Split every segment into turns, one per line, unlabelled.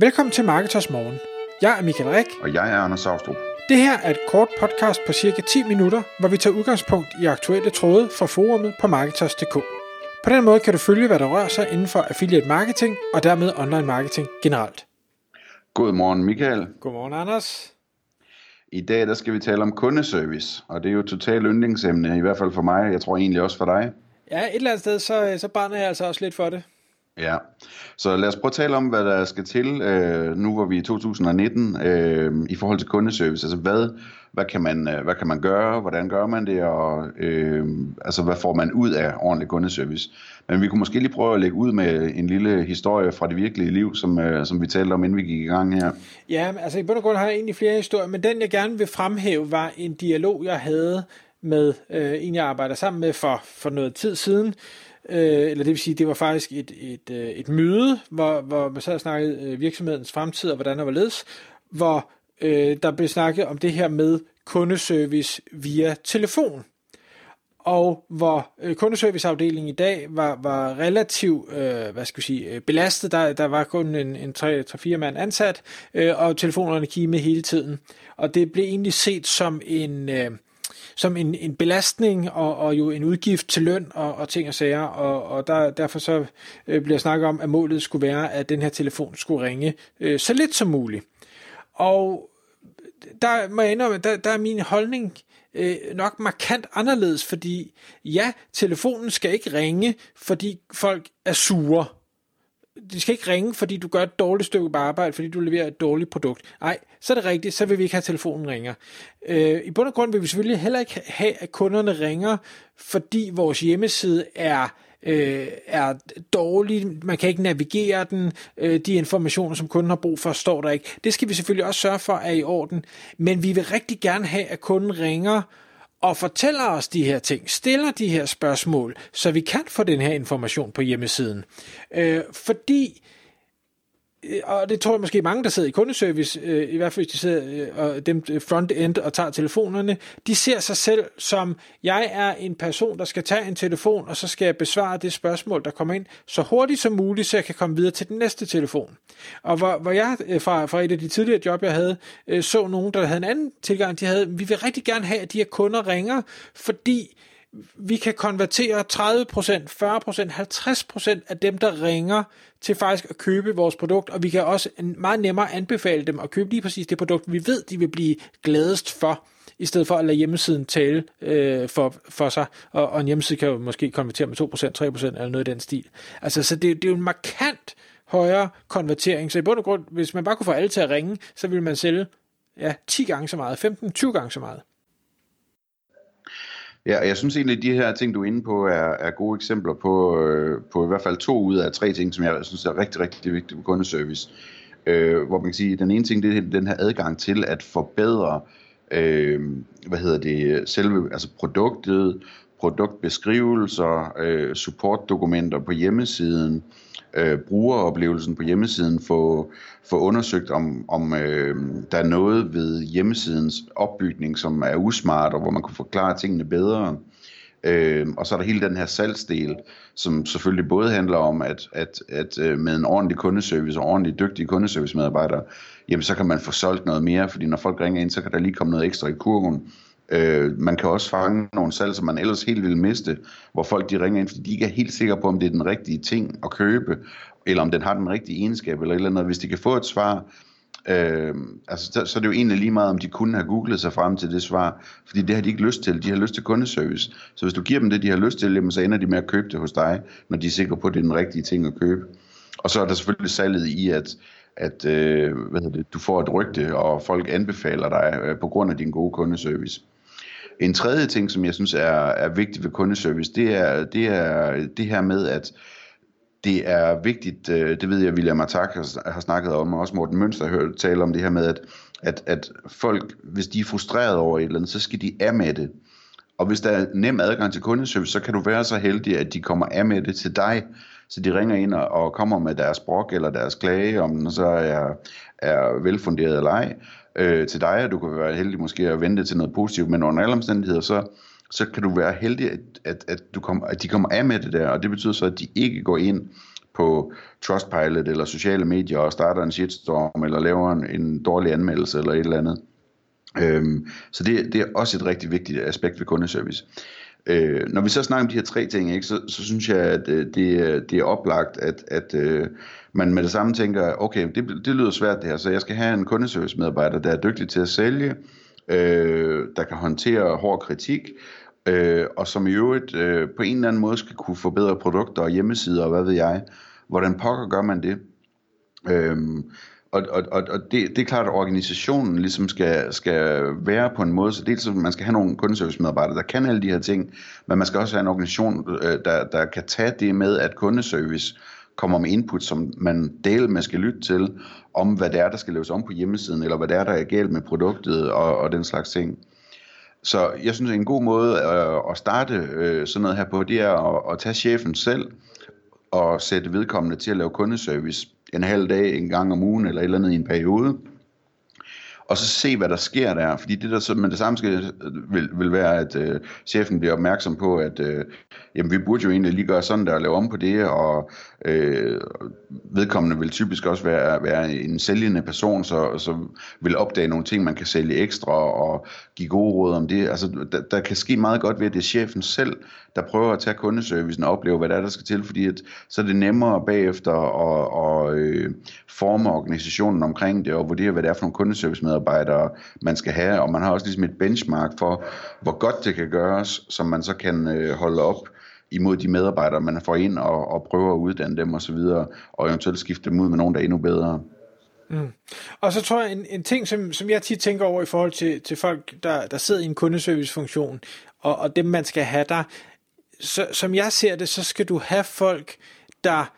Velkommen til Marketers Morgen. Jeg er Michael Rik.
Og jeg er Anders Saustrup.
Det her er et kort podcast på cirka 10 minutter, hvor vi tager udgangspunkt i aktuelle tråde fra forumet på Marketers.dk. På den måde kan du følge, hvad der rører sig inden for affiliate marketing og dermed online marketing generelt.
Godmorgen Michael.
Godmorgen Anders.
I dag der skal vi tale om kundeservice, og det er jo totalt yndlingsemne, i hvert fald for mig, jeg tror egentlig også for dig.
Ja, et eller andet sted, så, så brænder jeg altså også lidt for det.
Ja, så lad os prøve at tale om, hvad der skal til, øh, nu hvor vi er i 2019, øh, i forhold til kundeservice. Altså, hvad, hvad, kan man, øh, hvad kan man gøre, hvordan gør man det, og øh, altså, hvad får man ud af ordentlig kundeservice. Men vi kunne måske lige prøve at lægge ud med en lille historie fra det virkelige liv, som, øh, som vi talte om, inden vi gik i gang her.
Ja, altså i bund og grund har jeg egentlig flere historier, men den jeg gerne vil fremhæve var en dialog, jeg havde med øh, en, jeg arbejder sammen med for, for noget tid siden, øh, Øh, eller det vil sige, det var faktisk et, et, øh, et møde, hvor, hvor man sad og snakkede øh, virksomhedens fremtid og hvordan der var ledes, hvor øh, der blev snakket om det her med kundeservice via telefon. Og hvor øh, kundeserviceafdelingen i dag var, var relativt øh, hvad skal vi sige, øh, belastet. Der, der var kun en, en 3-4 mand ansat, øh, og telefonerne kiggede hele tiden. Og det blev egentlig set som en... Øh, som en, en belastning og, og jo en udgift til løn og, og ting og sager, og, og der, derfor så øh, bliver snakket om, at målet skulle være, at den her telefon skulle ringe øh, så lidt som muligt. Og der må jeg indrømme, der, der er min holdning øh, nok markant anderledes, fordi ja, telefonen skal ikke ringe, fordi folk er sure de skal ikke ringe, fordi du gør et dårligt stykke arbejde, fordi du leverer et dårligt produkt. Nej, så er det rigtigt, så vil vi ikke have, at telefonen ringer. Øh, I bund og grund vil vi selvfølgelig heller ikke have, at kunderne ringer, fordi vores hjemmeside er øh, er dårlig, man kan ikke navigere den, øh, de informationer, som kunden har brug for, står der ikke. Det skal vi selvfølgelig også sørge for er i orden, men vi vil rigtig gerne have, at kunden ringer, og fortæller os de her ting, stiller de her spørgsmål, så vi kan få den her information på hjemmesiden. Øh, fordi Øh, Øh, og det tror jeg måske mange, der sidder i kundeservice, øh, i hvert fald hvis de sidder øh, og dem øh, front-end og tager telefonerne, de ser sig selv som, jeg er en person, der skal tage en telefon, og så skal jeg besvare det spørgsmål, der kommer ind, så hurtigt som muligt, så jeg kan komme videre til den næste telefon. Og hvor, hvor jeg øh, fra, fra et af de tidligere job, jeg havde, så nogen, der havde en anden tilgang, de havde, vi vil rigtig gerne have, at de her kunder ringer, fordi vi kan konvertere 30%, 40%, 50% af dem, der ringer til faktisk at købe vores produkt, og vi kan også meget nemmere anbefale dem at købe lige præcis det produkt, vi ved, de vil blive gladest for, i stedet for at lade hjemmesiden tale øh, for, for sig, og, og en hjemmeside kan jo måske konvertere med 2%, 3% eller noget i den stil. Altså, så det, det er jo en markant højere konvertering, så i bund og grund, hvis man bare kunne få alle til at ringe, så ville man sælge ja, 10 gange så meget, 15-20 gange så meget.
Ja, jeg synes egentlig, at de her ting, du er inde på, er, er gode eksempler på, øh, på i hvert fald to ud af tre ting, som jeg synes er rigtig, rigtig vigtige på kundeservice. Øh, hvor man kan sige, at den ene ting, det er den her adgang til at forbedre, øh, hvad hedder det, selve altså produktet, produktbeskrivelser, øh, supportdokumenter på hjemmesiden, øh, brugeroplevelsen på hjemmesiden, få, få undersøgt, om, om øh, der er noget ved hjemmesidens opbygning, som er usmart, og hvor man kunne forklare tingene bedre. Øh, og så er der hele den her salgsdel, som selvfølgelig både handler om, at, at, at øh, med en ordentlig kundeservice og ordentlig dygtige kundeservicemedarbejdere, jamen så kan man få solgt noget mere, fordi når folk ringer ind, så kan der lige komme noget ekstra i kurven. Øh, man kan også fange nogle salg, som man ellers helt ville miste, hvor folk de ringer ind, fordi de ikke er helt sikre på, om det er den rigtige ting at købe, eller om den har den rigtige egenskab, eller et eller andet. Hvis de kan få et svar, øh, altså, så, så er det jo egentlig lige meget, om de kunne have googlet sig frem til det svar, fordi det har de ikke lyst til. De har lyst til kundeservice. Så hvis du giver dem det, de har lyst til, jamen, så ender de med at købe det hos dig, når de er sikre på, at det er den rigtige ting at købe. Og så er der selvfølgelig salget i, at at øh, hvad det, du får et rygte, og folk anbefaler dig øh, på grund af din gode kundeservice. En tredje ting, som jeg synes er, er vigtig ved kundeservice, det er, det er det her med, at det er vigtigt, øh, det ved jeg, William Attack har, snakket om, og også Morten Mønster har hørt tale om det her med, at, at, at folk, hvis de er frustreret over et eller andet, så skal de af med det. Og hvis der er nem adgang til kundeservice, så kan du være så heldig, at de kommer af med det til dig, så de ringer ind og, og kommer med deres brok eller deres klage, om den så er, er velfunderet eller ej øh, til dig, og du kan være heldig måske at vente til noget positivt, men under alle omstændigheder, så, så kan du være heldig, at, at, at, du kom, at de kommer af med det der, og det betyder så, at de ikke går ind på Trustpilot eller sociale medier og starter en shitstorm eller laver en, en dårlig anmeldelse eller et eller andet. Øhm, så det, det er også et rigtig vigtigt aspekt ved kundeservice. Øh, når vi så snakker om de her tre ting, ikke, så, så synes jeg, at øh, det, det er oplagt, at, at øh, man med det samme tænker, okay, det, det lyder svært det her, så jeg skal have en kundeservice medarbejder, der er dygtig til at sælge, øh, der kan håndtere hård kritik, øh, og som i øvrigt øh, på en eller anden måde skal kunne forbedre produkter og hjemmesider og hvad ved jeg. Hvordan pokker gør man det? Øh, og, og, og, og det, det er klart, at organisationen ligesom skal, skal være på en måde, så dels at man skal have nogle kundeservicemedarbejdere, der kan alle de her ting, men man skal også have en organisation, øh, der, der kan tage det med, at kundeservice kommer med input, som man del med skal lytte til, om hvad det er, der skal laves om på hjemmesiden, eller hvad det er, der er galt med produktet og, og den slags ting. Så jeg synes, en god måde øh, at, starte øh, sådan noget her på, det er at, at tage chefen selv og sætte vedkommende til at lave kundeservice en halv dag, en gang om ugen eller et eller andet i en periode og så se, hvad der sker der. Fordi det der så, men det samme skal, vil, vil være, at øh, chefen bliver opmærksom på, at øh, jamen, vi burde jo egentlig lige gøre sådan der og lave om på det, og øh, vedkommende vil typisk også være, være en sælgende person, så, så vil opdage nogle ting, man kan sælge ekstra og give gode råd om det. Altså, der, der kan ske meget godt ved, at det er chefen selv, der prøver at tage kundeservicen og opleve, hvad der er, der skal til, fordi at, så er det nemmere bagefter at, at øh, forme organisationen omkring det, og vurdere, hvad det er for nogle kundeservice medarbejdere, man skal have, og man har også ligesom et benchmark for, hvor godt det kan gøres, som man så kan øh, holde op imod de medarbejdere, man får ind og, og prøver at uddanne dem osv., og, og eventuelt skifte dem ud med nogen, der er endnu bedre.
Mm. Og så tror jeg, en, en ting, som, som jeg tit tænker over i forhold til, til folk, der, der sidder i en kundeservicefunktion, og, og dem man skal have der, så, som jeg ser det, så skal du have folk, der,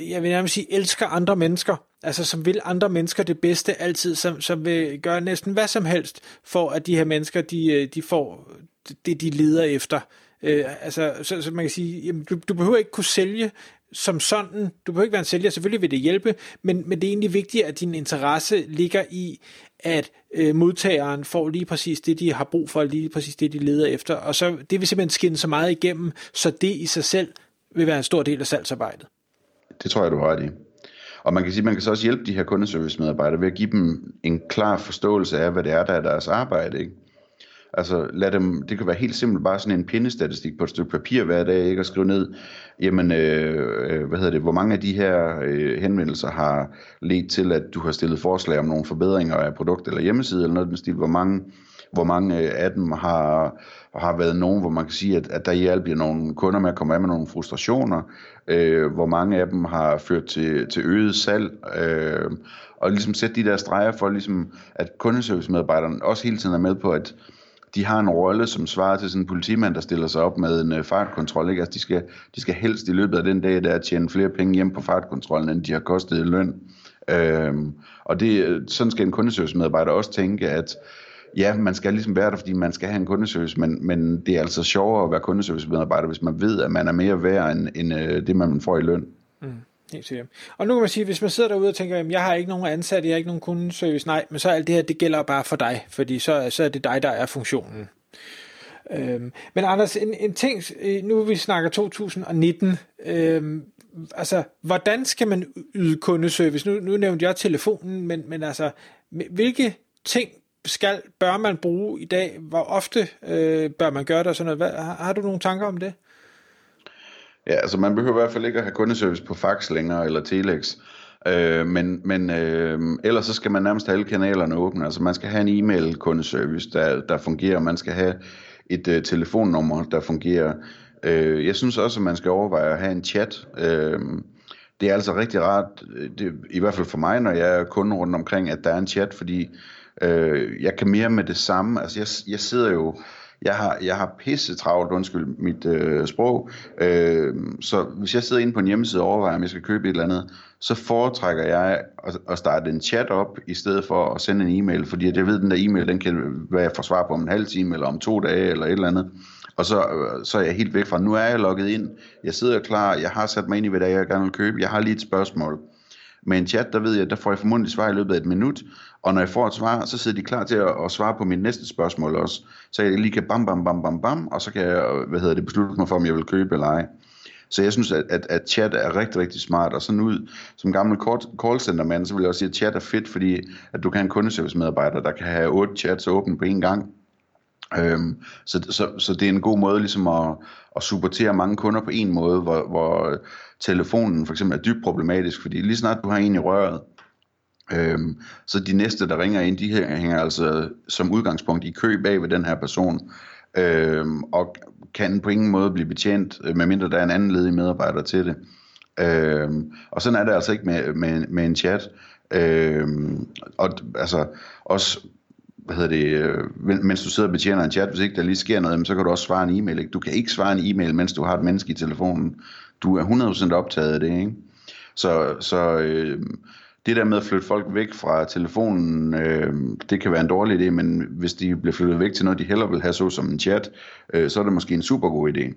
jeg vil nærmest sige, elsker andre mennesker, altså som vil andre mennesker det bedste altid, som, som vil gøre næsten hvad som helst, for at de her mennesker, de, øh, de får det, de leder efter. Øh, altså, så, så man kan sige, jamen, du, du behøver ikke kunne sælge som sådan, du behøver ikke være en sælger, selvfølgelig vil det hjælpe, men, men det er egentlig vigtigt, at din interesse ligger i, at øh, modtageren får lige præcis det, de har brug for, lige præcis det, de leder efter, og så det vil simpelthen skinne så meget igennem, så det i sig selv vil være en stor del af salgsarbejdet.
Det tror jeg, du har ret i. Og man kan sige, man kan så også hjælpe de her kundeservice-medarbejdere ved at give dem en klar forståelse af, hvad det er, der er deres arbejde. Ikke? Altså lad dem, det kan være helt simpelt, bare sådan en pindestatistik på et stykke papir hver dag, ikke? at skrive ned, jamen, øh, øh, hvad hedder det, hvor mange af de her øh, henvendelser har ledt til, at du har stillet forslag om nogle forbedringer af produkt eller hjemmeside, eller noget den stil, hvor mange, hvor mange øh, af dem har, har været nogen, hvor man kan sige, at, at der hjælper nogle kunder med at komme af med nogle frustrationer, øh, hvor mange af dem har ført til, til øget salg, øh, og ligesom sætte de der streger for, ligesom, at kundeservicemedarbejderne også hele tiden er med på, at de har en rolle, som svarer til sådan en politimand, der stiller sig op med en øh, fartkontrol. Ikke? Altså, de, skal, de skal helst i løbet af den dag, der tjene flere penge hjem på fartkontrollen, end de har kostet i løn. Øhm, og det, øh, sådan skal en kundeservice-medarbejder også tænke, at ja, man skal ligesom være der, fordi man skal have en kundeservice, men, men det er altså sjovere at være kundeservice-medarbejder, hvis man ved, at man er mere værd end, end øh, det, man får i løn. Mm.
Helt sikkert. Og nu kan man sige, hvis man sidder derude og tænker, jamen, jeg har ikke nogen ansat, jeg har ikke nogen kundeservice, nej, men så alt det her, det gælder bare for dig, fordi så, så er det dig, der er funktionen. Øhm, men Anders, en, en ting, øh, nu vi snakker 2019, øhm, altså, hvordan skal man yde kundeservice? Nu, nu nævnte jeg telefonen, men, men altså, hvilke ting skal, bør man bruge i dag? Hvor ofte øh, bør man gøre det og sådan noget? Hvad, har, har du nogle tanker om det?
Ja, altså man behøver i hvert fald ikke at have kundeservice på fax længere, eller telex. Øh, men men øh, ellers så skal man nærmest have alle kanalerne åbne. Altså man skal have en e-mail kundeservice, der, der fungerer. Man skal have et øh, telefonnummer, der fungerer. Øh, jeg synes også, at man skal overveje at have en chat. Øh, det er altså rigtig rart, øh, det, i hvert fald for mig, når jeg er kunde rundt omkring, at der er en chat, fordi øh, jeg kan mere med det samme. Altså jeg, jeg sidder jo jeg har, jeg har pisse travlt, undskyld mit øh, sprog. Øh, så hvis jeg sidder inde på en hjemmeside og overvejer, om jeg skal købe et eller andet, så foretrækker jeg at, at starte en chat op, i stedet for at sende en e-mail, fordi jeg ved, at den der e-mail, den kan være, jeg får svar på om en halv time, eller om to dage, eller et eller andet. Og så, øh, så er jeg helt væk fra, nu er jeg logget ind, jeg sidder klar, jeg har sat mig ind i, hvad det er, jeg gerne vil købe, jeg har lige et spørgsmål. Med en chat, der ved jeg, der får jeg formodentlig svar i løbet af et minut, og når jeg får et svar, så sidder de klar til at, at svare på mit næste spørgsmål også. Så jeg lige kan bam, bam, bam, bam, bam, og så kan jeg, hvad hedder det, beslutte mig for, om jeg vil købe eller ej. Så jeg synes, at, at, at chat er rigtig, rigtig smart, og sådan ud som gammel callcenter-mand, så vil jeg også sige, at chat er fedt, fordi at du kan have en kundeservice-medarbejder, der kan have otte chats åbent på en gang, Øhm, så, så, så det er en god måde ligesom at, at supportere mange kunder på en måde, hvor, hvor telefonen for eksempel er dybt problematisk, fordi lige snart du har en i røret, øhm, så de næste, der ringer ind, de hænger altså som udgangspunkt i kø bag ved den her person, øhm, og kan på ingen måde blive betjent, øh, medmindre der er en anden ledig medarbejder til det. Øhm, og sådan er det altså ikke med, med, med en chat. Øhm, og altså også hvad hedder det, øh, mens du sidder og betjener en chat, hvis ikke der lige sker noget, så kan du også svare en e-mail. Ikke? Du kan ikke svare en e-mail, mens du har et menneske i telefonen. Du er 100% optaget af det. Ikke? Så, så øh, det der med at flytte folk væk fra telefonen, øh, det kan være en dårlig idé, men hvis de bliver flyttet væk til noget, de hellere vil have så som en chat, øh, så er det måske en super god idé.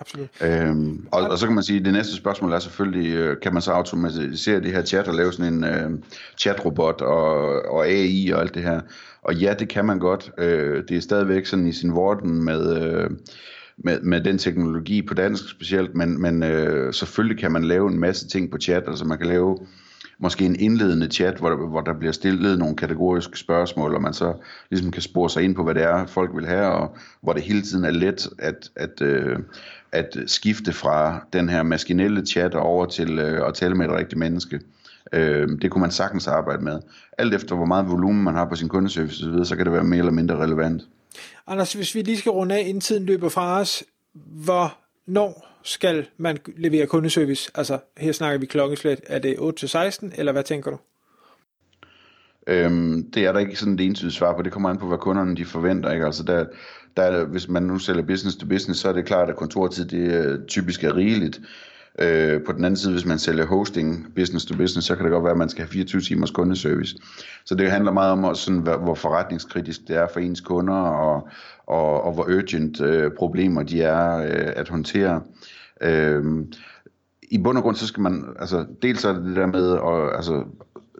Absolut.
Øhm, og, og så kan man sige, at det næste spørgsmål er selvfølgelig, øh, kan man så automatisere det her chat og lave sådan en øh, chatrobot og, og AI og alt det her. Og ja, det kan man godt. Øh, det er stadigvæk sådan i sin vorden med... Øh, med, med den teknologi på dansk specielt, men, men øh, selvfølgelig kan man lave en masse ting på chat, altså man kan lave måske en indledende chat, hvor der, hvor der bliver stillet nogle kategoriske spørgsmål, og man så ligesom kan spore sig ind på, hvad det er, folk vil have, og hvor det hele tiden er let at, at, øh, at skifte fra den her maskinelle chat over til øh, at tale med et rigtigt menneske. Øh, det kunne man sagtens arbejde med. Alt efter hvor meget volumen man har på sin kundeservice så, videre, så kan det være mere eller mindre relevant.
Anders, hvis vi lige skal runde af, inden tiden løber fra os, hvornår skal man levere kundeservice? Altså, her snakker vi klokkeslæt. Er det 8-16, eller hvad tænker du?
Øhm, det er der ikke sådan et entydigt svar på. Det kommer an på, hvad kunderne de forventer. Ikke? Altså der, der hvis man nu sælger business to business, så er det klart, at kontortid det er typisk er rigeligt. Øh, på den anden side, hvis man sælger hosting business to business, så kan det godt være, at man skal have 24 timers kundeservice. Så det handler meget om, sådan, hvor forretningskritisk det er for ens kunder, og, og, og hvor urgent øh, problemer de er øh, at håndtere. Øh, I bund og grund, så skal man, altså dels er det det der med at, altså,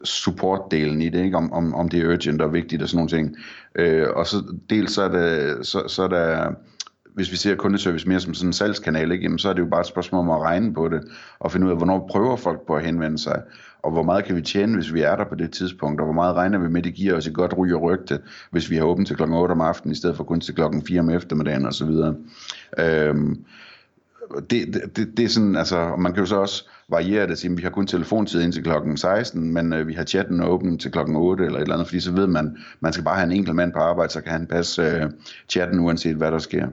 supportdelen i det, ikke? Om, om, om det er urgent og vigtigt og sådan nogle ting. Øh, og så dels så er det, så, så er der, hvis vi ser kundeservice mere som sådan en salgskanal, ikke? Jamen, så er det jo bare et spørgsmål om at regne på det, og finde ud af, hvornår prøver folk på at henvende sig, og hvor meget kan vi tjene, hvis vi er der på det tidspunkt, og hvor meget regner vi med, det giver os et godt ryg og rygte, hvis vi har åbent til klokken 8 om aftenen, i stedet for kun til klokken 4 om eftermiddagen osv. Øhm, det, det, det er sådan, altså, man kan jo så også variere det, at vi har kun telefontid indtil klokken 16, men øh, vi har chatten åben til klokken 8 eller et eller andet, fordi så ved man, man skal bare have en enkelt mand på arbejde, så kan han passe øh, chatten uanset hvad der sker.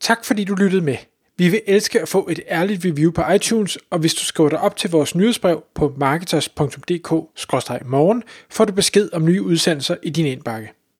Tak fordi du lyttede med. Vi vil elske at få et ærligt review på iTunes, og hvis du skriver dig op til vores nyhedsbrev på marketers.dk-morgen, får du besked om nye udsendelser i din indbakke.